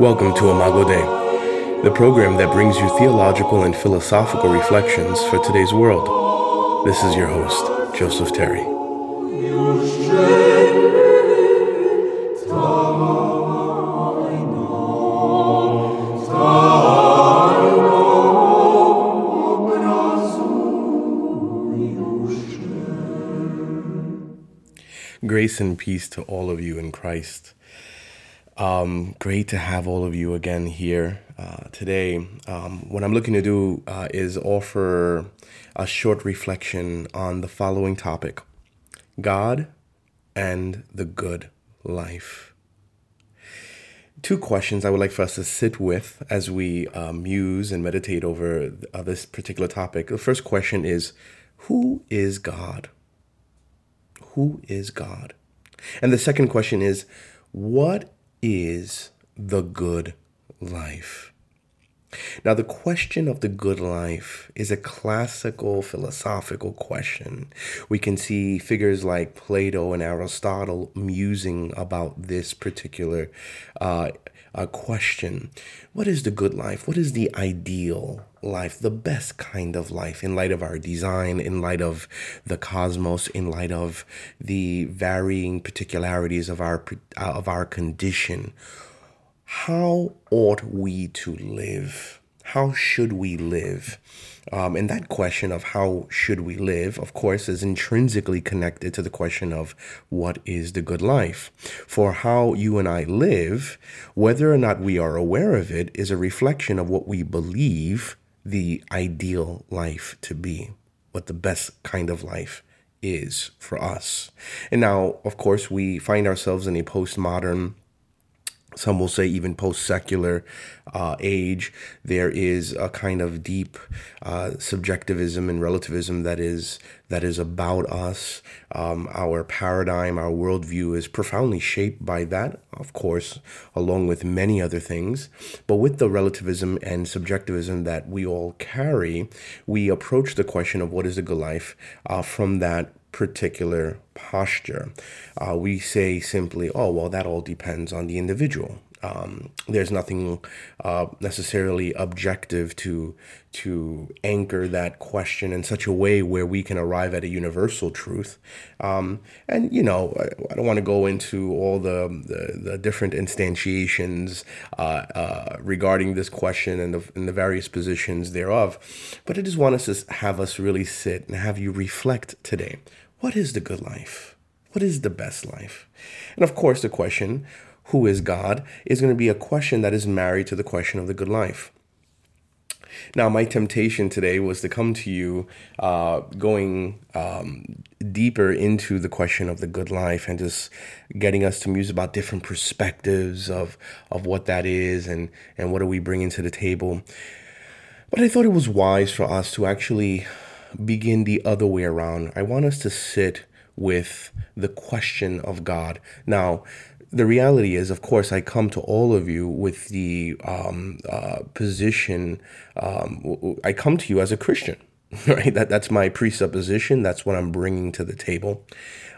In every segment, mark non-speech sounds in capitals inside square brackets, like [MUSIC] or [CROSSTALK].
Welcome to Imago Dei, the program that brings you theological and philosophical reflections for today's world. This is your host, Joseph Terry. Grace and peace to all of you in Christ. Um, great to have all of you again here uh, today. Um, what I'm looking to do uh, is offer a short reflection on the following topic God and the good life. Two questions I would like for us to sit with as we uh, muse and meditate over uh, this particular topic. The first question is Who is God? Who is God? And the second question is What is the good life? Now, the question of the good life is a classical philosophical question. We can see figures like Plato and Aristotle musing about this particular uh, uh, question What is the good life? What is the ideal life? The best kind of life in light of our design, in light of the cosmos, in light of the varying particularities of our, uh, of our condition? How ought we to live? How should we live? Um, and that question of how should we live, of course, is intrinsically connected to the question of what is the good life. For how you and I live, whether or not we are aware of it, is a reflection of what we believe the ideal life to be, what the best kind of life is for us. And now, of course, we find ourselves in a postmodern some will say even post-secular uh, age there is a kind of deep uh, subjectivism and relativism that is that is about us. Um, our paradigm our worldview is profoundly shaped by that of course along with many other things. But with the relativism and subjectivism that we all carry we approach the question of what is a good life uh, from that particular posture. Uh, we say simply, oh, well, that all depends on the individual. Um, there's nothing uh, necessarily objective to to anchor that question in such a way where we can arrive at a universal truth. Um, and you know, I, I don't want to go into all the the, the different instantiations uh, uh, regarding this question and the, and the various positions thereof, but I just want us to have us really sit and have you reflect today. What is the good life? What is the best life? And of course, the question who is God, is going to be a question that is married to the question of the good life. Now, my temptation today was to come to you uh, going um, deeper into the question of the good life and just getting us to muse about different perspectives of, of what that is and, and what are we bringing to the table. But I thought it was wise for us to actually begin the other way around. I want us to sit with the question of God. Now, the reality is, of course, I come to all of you with the um, uh, position. Um, I come to you as a Christian, [LAUGHS] right? That that's my presupposition. That's what I'm bringing to the table.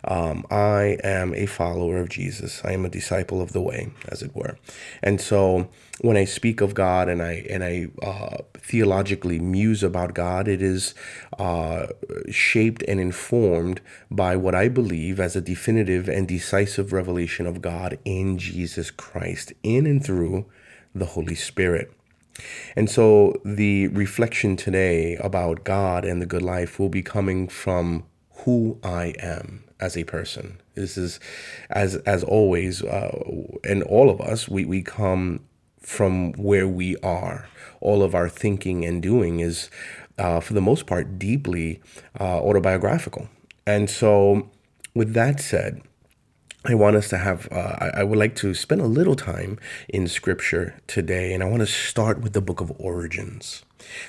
Um, I am a follower of Jesus. I am a disciple of the way, as it were. And so, when I speak of God and I and I uh, theologically muse about God, it is uh, shaped and informed by what I believe as a definitive and decisive revelation of God in Jesus Christ, in and through the Holy Spirit. And so the reflection today about God and the good life will be coming from who I am as a person. This is, as as always, uh, and all of us, we, we come from where we are. All of our thinking and doing is, uh, for the most part, deeply uh, autobiographical. And so, with that said, I want us to have, uh, I, I, would like to spend a little time in scripture today, and I want to start with the book of origins,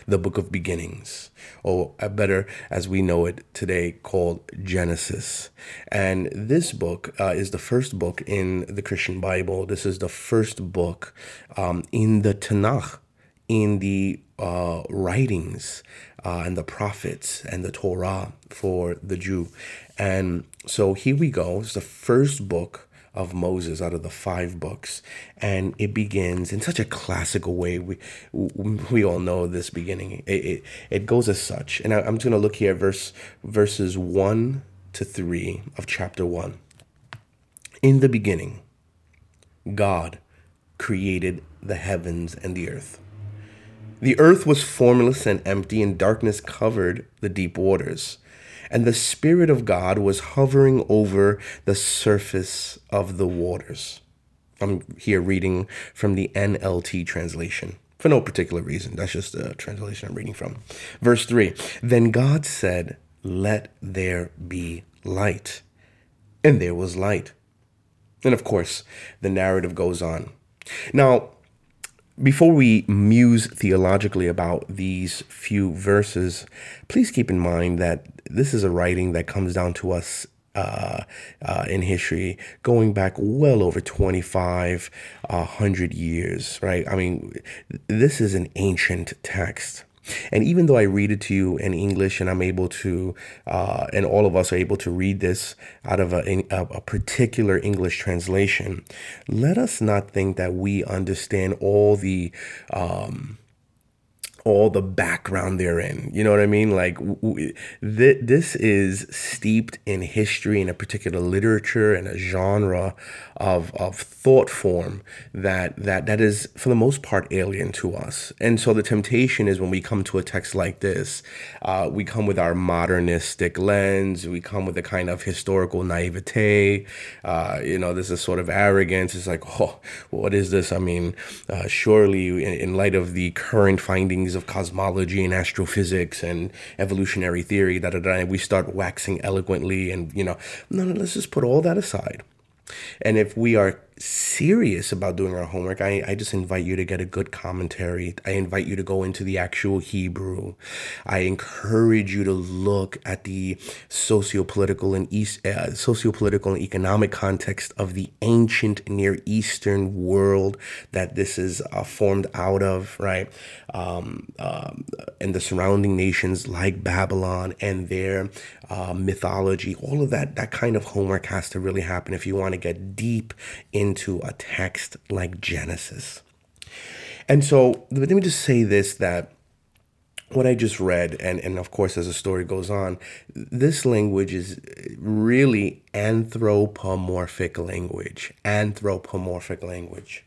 the book of beginnings, or better as we know it today, called Genesis. And this book uh, is the first book in the Christian Bible. This is the first book um, in the Tanakh in the uh, writings uh, and the prophets and the Torah for the Jew. And so here we go. It's the first book of Moses out of the five books, and it begins in such a classical way. We we all know this beginning. It it, it goes as such, and I, I'm just going to look here verse verses one to three of chapter one. In the beginning, God created the heavens and the earth. The earth was formless and empty, and darkness covered the deep waters. And the Spirit of God was hovering over the surface of the waters. I'm here reading from the NLT translation for no particular reason. That's just the translation I'm reading from. Verse 3 Then God said, Let there be light. And there was light. And of course, the narrative goes on. Now, before we muse theologically about these few verses, please keep in mind that this is a writing that comes down to us uh, uh, in history going back well over 2500 uh, years, right? I mean, this is an ancient text. And even though I read it to you in English and I'm able to, uh, and all of us are able to read this out of a, a, particular English translation, let us not think that we understand all the, um, all the background they're in. You know what I mean? Like th- this is steeped in history and a particular literature and a genre of of thought form that that that is for the most part alien to us. And so the temptation is when we come to a text like this, uh, we come with our modernistic lens. We come with a kind of historical naivete. Uh, you know, there's a sort of arrogance. It's like, oh, what is this? I mean, uh, surely in, in light of the current findings of cosmology and astrophysics and evolutionary theory, da. We start waxing eloquently, and you know, no, no, let's just put all that aside. And if we are serious about doing our homework, I, I just invite you to get a good commentary. I invite you to go into the actual Hebrew. I encourage you to look at the socio-political and east uh, socio-political and economic context of the ancient Near Eastern world that this is uh, formed out of, right? Um, um, and the surrounding nations like Babylon and their uh, mythology, all of that, that kind of homework has to really happen if you want to get deep into a text like Genesis. And so let me just say this that what I just read, and, and of course, as the story goes on, this language is really anthropomorphic language, anthropomorphic language,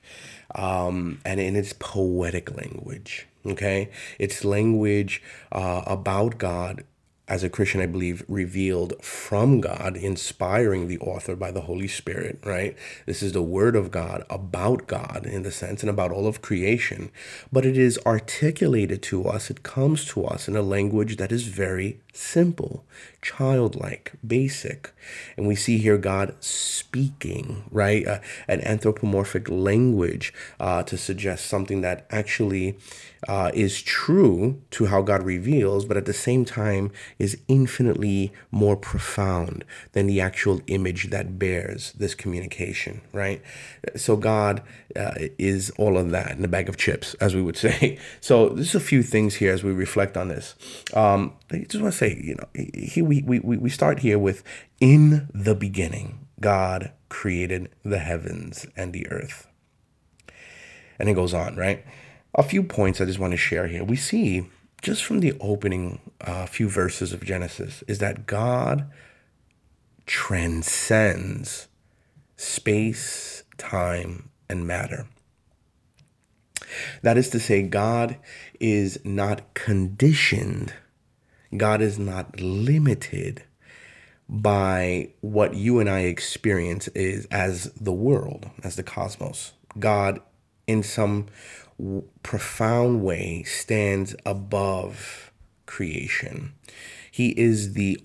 um, and, and it's poetic language. Okay, it's language uh, about God as a Christian, I believe, revealed from God, inspiring the author by the Holy Spirit, right? This is the Word of God about God in the sense and about all of creation, but it is articulated to us, it comes to us in a language that is very simple, childlike, basic. And we see here God speaking, right? Uh, an anthropomorphic language uh, to suggest something that actually uh, is true to how God reveals, but at the same time is infinitely more profound than the actual image that bears this communication, right? So God uh, is all of that in a bag of chips, as we would [LAUGHS] say. So there's a few things here as we reflect on this. Um, I just want to say, you know, here we, we, we start here with in the beginning, God created the heavens and the earth. And it goes on, right? A few points I just want to share here. We see just from the opening uh, few verses of Genesis is that God transcends space, time, and matter. That is to say, God is not conditioned, God is not limited by what you and I experience is as the world, as the cosmos. God, in some w- profound way, stands above creation. He is the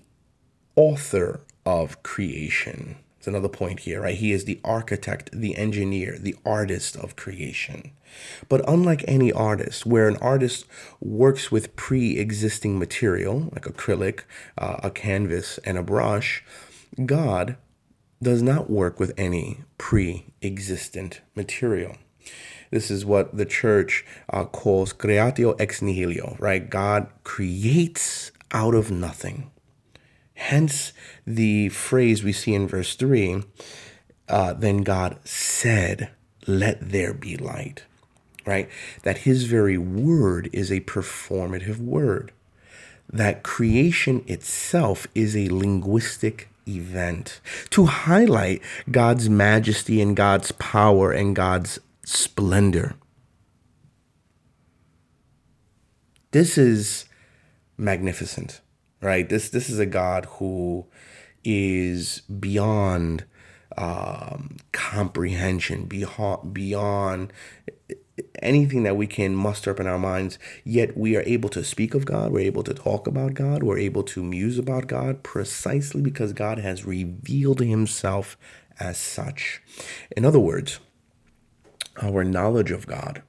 author of creation. It's another point here, right? He is the architect, the engineer, the artist of creation. But unlike any artist, where an artist works with pre existing material, like acrylic, uh, a canvas, and a brush, God does not work with any pre existent material. This is what the church uh, calls creatio ex nihilo, right? God creates out of nothing. Hence the phrase we see in verse 3 uh, then God said, Let there be light, right? That his very word is a performative word, that creation itself is a linguistic event to highlight God's majesty and God's power and God's splendor. This is magnificent, right? This this is a God who is beyond um, comprehension, beyond beyond anything that we can muster up in our minds, yet we are able to speak of God, we're able to talk about God, we're able to muse about God precisely because God has revealed himself as such. In other words, our knowledge of God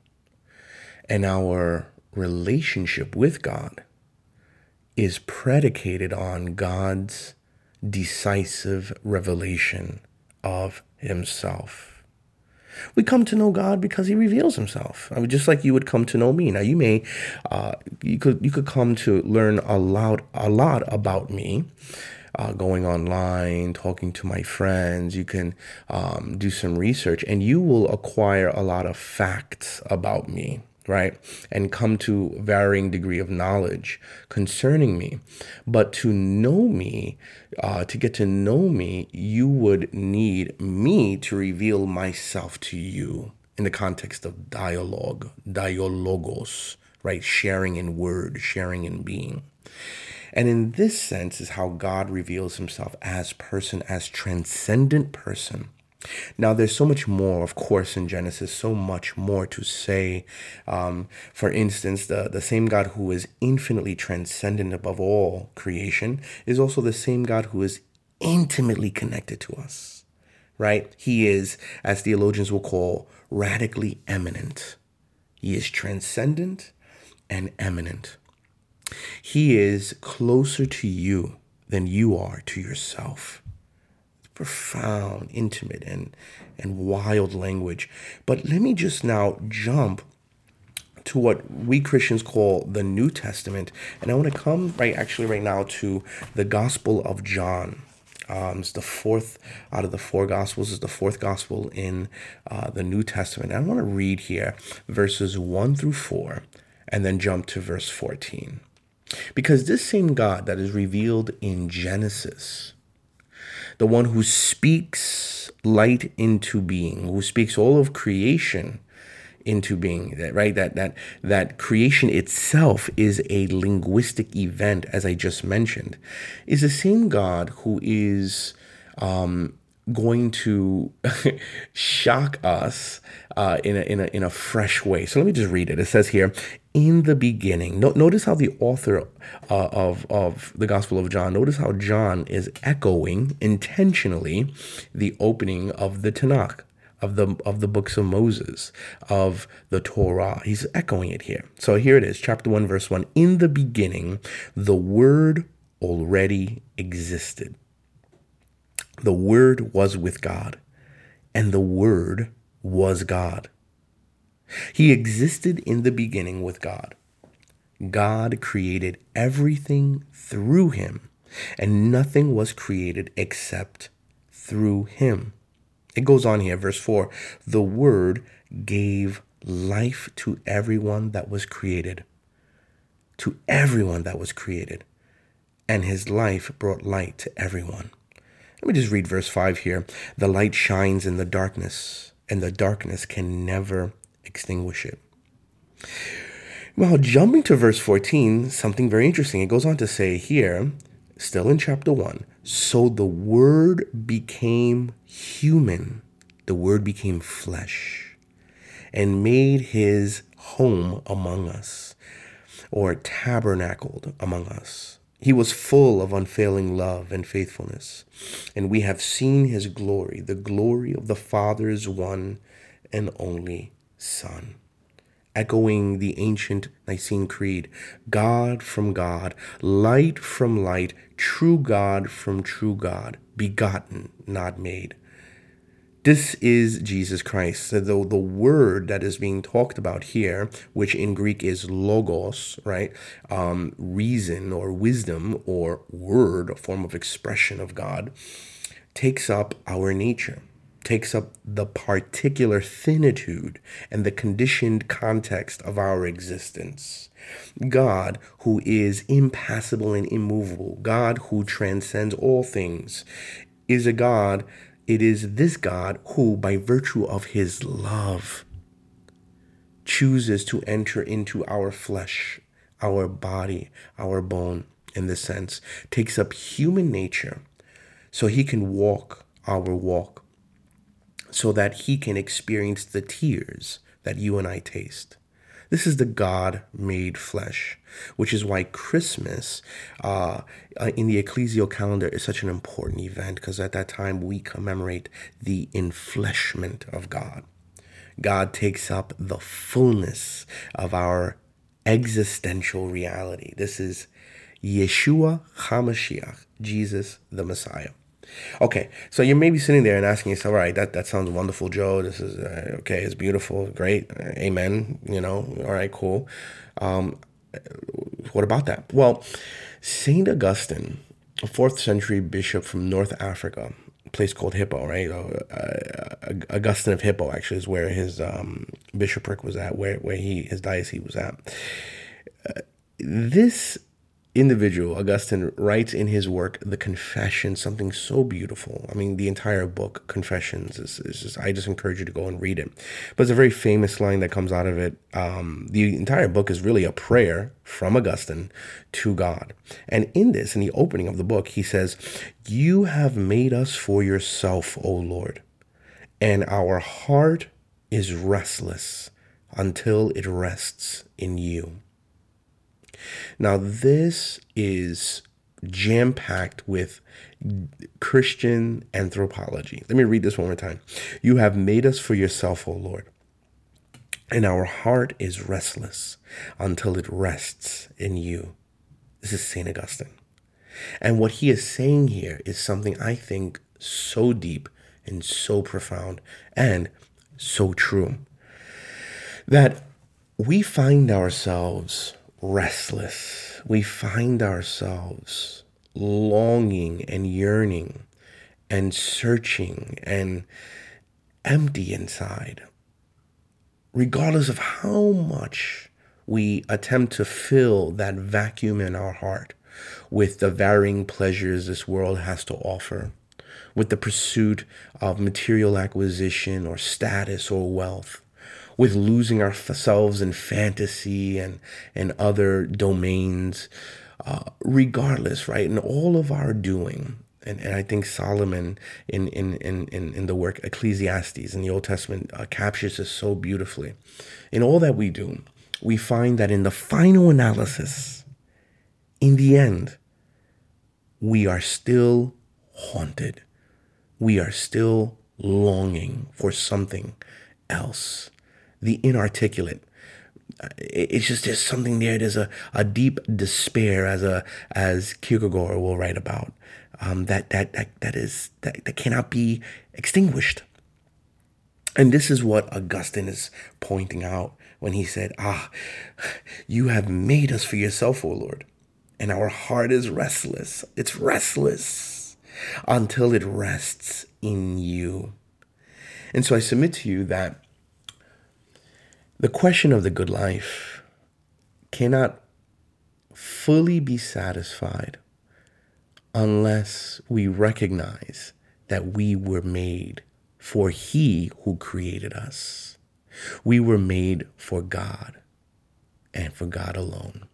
and our relationship with God is predicated on God's decisive revelation of himself. We come to know God because He reveals Himself. I mean, just like you would come to know me. Now, you may, uh, you could, you could come to learn a lot, a lot about me. Uh, going online, talking to my friends, you can um, do some research, and you will acquire a lot of facts about me right and come to varying degree of knowledge concerning me. But to know me uh, to get to know me you would need me to reveal myself to you in the context of dialogue dialogos right? Sharing in word sharing in being. And in this sense is how god reveals himself as person as transcendent person now, there's so much more, of course, in Genesis, so much more to say. Um, for instance, the, the same God who is infinitely transcendent above all creation is also the same God who is intimately connected to us, right? He is, as theologians will call, radically immanent. He is transcendent and immanent. He is closer to you than you are to yourself profound, intimate, and and wild language. But let me just now jump to what we Christians call the New Testament, and I want to come right actually right now to the Gospel of John. Um, it's the fourth out of the four Gospels. Is the fourth Gospel in uh, the New Testament. And I want to read here verses one through four, and then jump to verse fourteen, because this same God that is revealed in Genesis the one who speaks light into being, who speaks all of creation into being that right that that that creation itself is a linguistic event as i just mentioned is the same god who is um, going to [LAUGHS] shock us uh, in, a, in, a, in a fresh way. So let me just read it. It says here, in the beginning. No, notice how the author uh, of, of the Gospel of John, notice how John is echoing intentionally the opening of the Tanakh. Of the of the books of Moses, of the Torah. He's echoing it here. So here it is, chapter 1, verse 1. In the beginning, the word already existed. The Word was with God, and the Word was God. He existed in the beginning with God. God created everything through him, and nothing was created except through him. It goes on here, verse 4 the Word gave life to everyone that was created. To everyone that was created. And his life brought light to everyone. Let me just read verse 5 here. The light shines in the darkness, and the darkness can never extinguish it. Well, jumping to verse 14, something very interesting. It goes on to say here, still in chapter 1, so the Word became human, the Word became flesh, and made his home among us, or tabernacled among us. He was full of unfailing love and faithfulness, and we have seen his glory, the glory of the Father's one and only Son. Echoing the ancient Nicene Creed God from God, light from light, true God from true God, begotten, not made. This is Jesus Christ. So the, the word that is being talked about here, which in Greek is logos, right? Um, reason or wisdom or word, a form of expression of God, takes up our nature, takes up the particular finitude and the conditioned context of our existence. God, who is impassible and immovable, God who transcends all things, is a God it is this God who, by virtue of his love, chooses to enter into our flesh, our body, our bone, in the sense, takes up human nature so he can walk our walk, so that he can experience the tears that you and I taste. This is the God made flesh, which is why Christmas uh, uh, in the ecclesial calendar is such an important event because at that time we commemorate the enfleshment of God. God takes up the fullness of our existential reality. This is Yeshua HaMashiach, Jesus the Messiah. Okay, so you may be sitting there and asking yourself, all right, that, that sounds wonderful, Joe. This is uh, okay, it's beautiful, great, uh, amen. You know, all right, cool. Um, what about that? Well, Saint Augustine, a fourth century bishop from North Africa, place called Hippo, right? Uh, uh, Augustine of Hippo actually is where his um, bishopric was at, where where he his diocese was at. Uh, this individual, Augustine, writes in his work, The Confession, something so beautiful. I mean, the entire book, Confessions, is, is just, I just encourage you to go and read it. But it's a very famous line that comes out of it. Um, the entire book is really a prayer from Augustine to God. And in this, in the opening of the book, he says, You have made us for yourself, O Lord, and our heart is restless until it rests in you. Now, this is jam packed with Christian anthropology. Let me read this one more time. You have made us for yourself, O Lord, and our heart is restless until it rests in you. This is St. Augustine. And what he is saying here is something I think so deep and so profound and so true that we find ourselves restless. We find ourselves longing and yearning and searching and empty inside. Regardless of how much we attempt to fill that vacuum in our heart with the varying pleasures this world has to offer, with the pursuit of material acquisition or status or wealth, with losing ourselves in fantasy and and other domains uh, regardless right in all of our doing and, and I think Solomon in, in, in, in, the work Ecclesiastes in the Old Testament uh, captures this so beautifully. In all that we do, we find that in the final analysis, in the end, we are still haunted. We are still longing for something else the inarticulate. It's just there's something there. There's a, a deep despair, as a as Kierkegaard will write about, um, that, that that that is that, that cannot be extinguished. And this is what Augustine is pointing out when he said, Ah, you have made us for yourself, O Lord, and our heart is restless. It's restless until it rests in you. And so I submit to you that the question of the good life cannot fully be satisfied unless we recognize that we were made for He who created us. We were made for God and for God alone.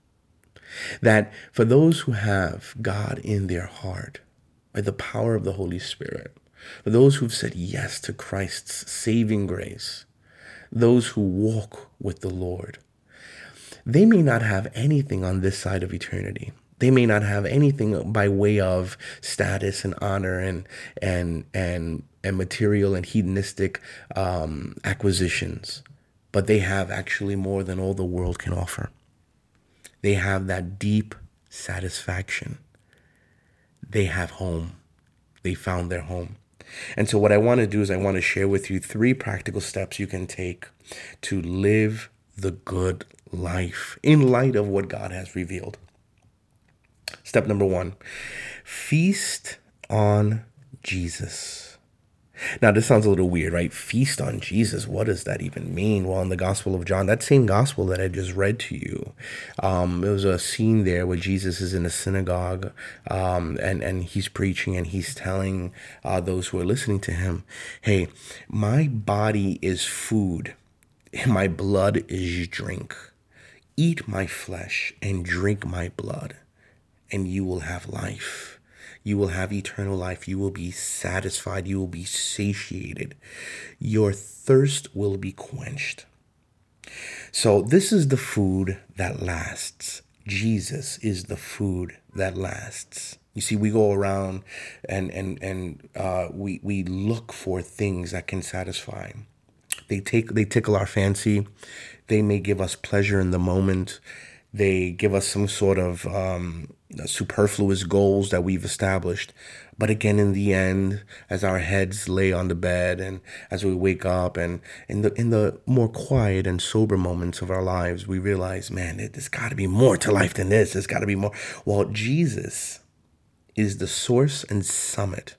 That for those who have God in their heart by the power of the Holy Spirit, for those who've said yes to Christ's saving grace, those who walk with the Lord. They may not have anything on this side of eternity. They may not have anything by way of status and honor and and and and material and hedonistic um, acquisitions, but they have actually more than all the world can offer. They have that deep satisfaction. They have home. They found their home. And so, what I want to do is, I want to share with you three practical steps you can take to live the good life in light of what God has revealed. Step number one feast on Jesus. Now, this sounds a little weird, right? Feast on Jesus. What does that even mean? Well, in the Gospel of John, that same Gospel that I just read to you, um, there was a scene there where Jesus is in a synagogue um, and, and he's preaching and he's telling uh, those who are listening to him, hey, my body is food, and my blood is drink. Eat my flesh and drink my blood, and you will have life you will have eternal life. You will be satisfied. You will be satiated. Your thirst will be quenched. So, this is the food that lasts. Jesus is the food that lasts. You see, we go around and and and uh, we we look for things that can satisfy. They take they tickle our fancy. They may give us pleasure in the moment. They give us some sort of um, superfluous goals that we've established. But again, in the end, as our heads lay on the bed and as we wake up and in the in the more quiet and sober moments of our lives, we realize, man, there's got to be more to life than this. There's got to be more. Well, Jesus is the source and summit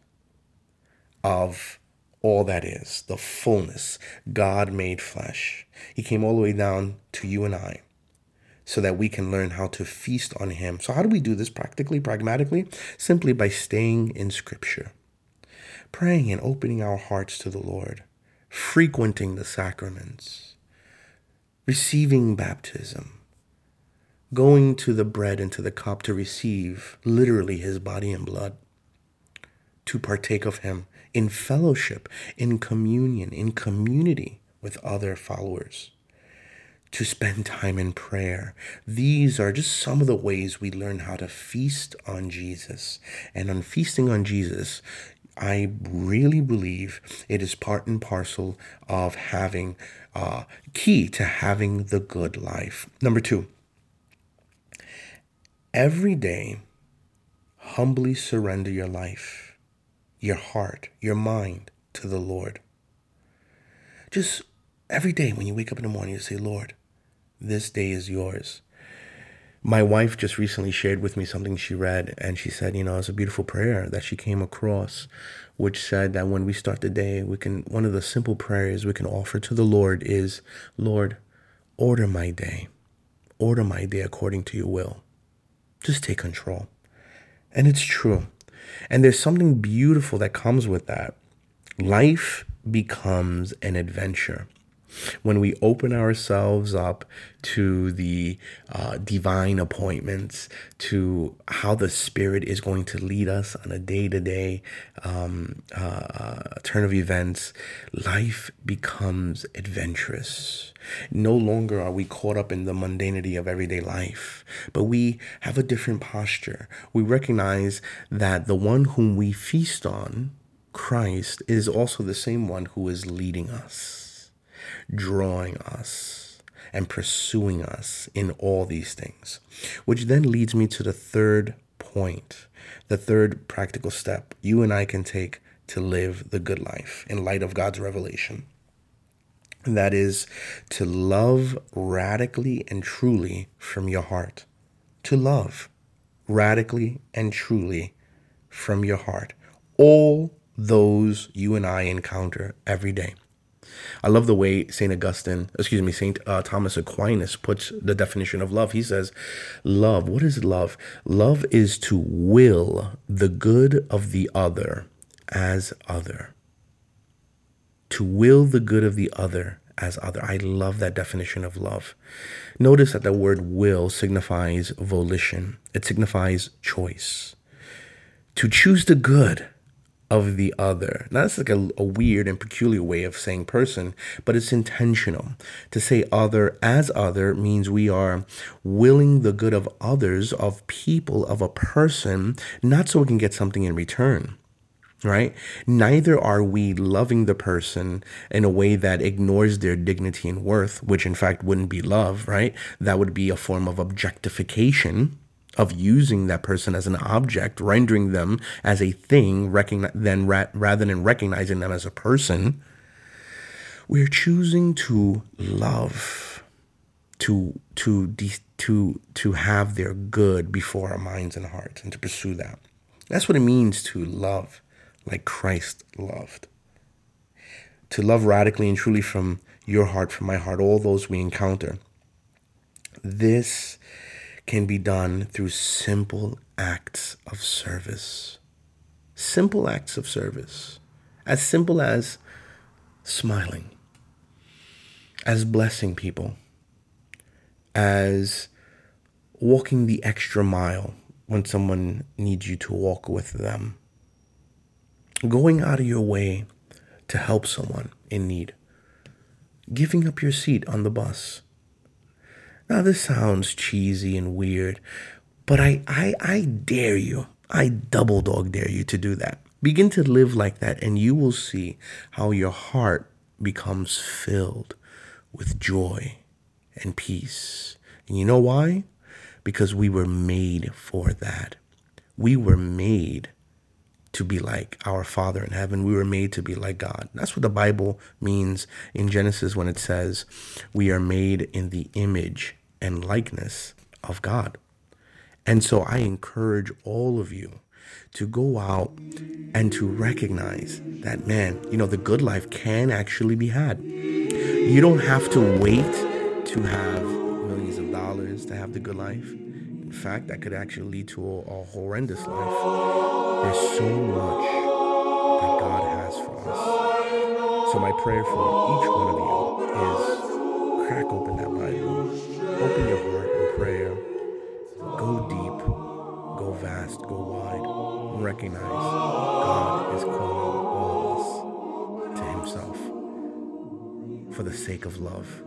of all that is, the fullness, God made flesh. He came all the way down to you and I so that we can learn how to feast on Him. So, how do we do this practically, pragmatically? Simply by staying in Scripture, praying and opening our hearts to the Lord, frequenting the sacraments, receiving baptism, going to the bread and to the cup to receive literally His body and blood, to partake of Him in fellowship, in communion, in community with other followers to spend time in prayer. These are just some of the ways we learn how to feast on Jesus. And on feasting on Jesus, I really believe it is part and parcel of having, uh, key to having the good life. Number two, every day, humbly surrender your life, your heart, your mind to the Lord. Just every day when you wake up in the morning, you say, Lord, this day is yours. My wife just recently shared with me something she read, and she said, you know, it's a beautiful prayer that she came across, which said that when we start the day, we can, one of the simple prayers we can offer to the Lord is, Lord, order my day. Order my day according to your will. Just take control. And it's true. And there's something beautiful that comes with that. Life becomes an adventure when we open ourselves up to the uh, divine appointments, to how the Spirit is going to lead us on a day to day turn of events, life becomes adventurous. No longer are we caught up in the mundanity of everyday life, but we have a different posture. We recognize that the one whom we feast on, Christ, is also the same one who is leading us drawing us and pursuing us in all these things. Which then leads me to the third point, the third practical step you and I can take to live the good life in light of God's revelation. And that is to love radically and truly from your heart. To love radically and truly from your heart. All those you and I encounter every day. I love the way St. Augustine, excuse me, St. Uh, Thomas Aquinas puts the definition of love. He says, Love, what is love? Love is to will the good of the other as other. To will the good of the other as other. I love that definition of love. Notice that the word will signifies volition, it signifies choice. To choose the good of the other. Now, that's like a, a, weird and peculiar way of saying person, but it's intentional. To say other as other means we are willing the good of others, of people, of a person, not so we can get something in return. Right? Neither are we loving the person in a way that ignores their dignity and worth, which in fact wouldn't be love, right? That would be a form of objectification of using that person as an object, rendering them as a thing, recognize, then ra- rather than recognizing them as a person, we're choosing to love, to to de- to to have their good before our minds and hearts, and to pursue that. That's what it means to love like Christ loved. To love radically and truly from your heart, from my heart, all those we encounter. This can be done through simple acts of service. Simple acts of service. As simple as smiling, as blessing people, as walking the extra mile when someone needs you to walk with them, going out of your way to help someone in need, giving up your seat on the bus now, this sounds cheesy and weird, but I, I, I dare you, I double dog dare you to do that. Begin to live like that, and you will see how your heart becomes filled with joy and peace. And you know why? Because we were made for that. We were made to be like our Father in heaven. We were made to be like God. That's what the Bible means in Genesis when it says we are made in the image and likeness of God. And so I encourage all of you to go out and to recognize that, man, you know, the good life can actually be had. You don't have to wait to have millions of dollars to have the good life. In fact, that could actually lead to a, a horrendous life. There's so much that God has for us. So, my prayer for each one of you is crack open that Bible Open your heart in prayer. Go deep, go vast, go wide, recognize God is calling all of us to Himself for the sake of love.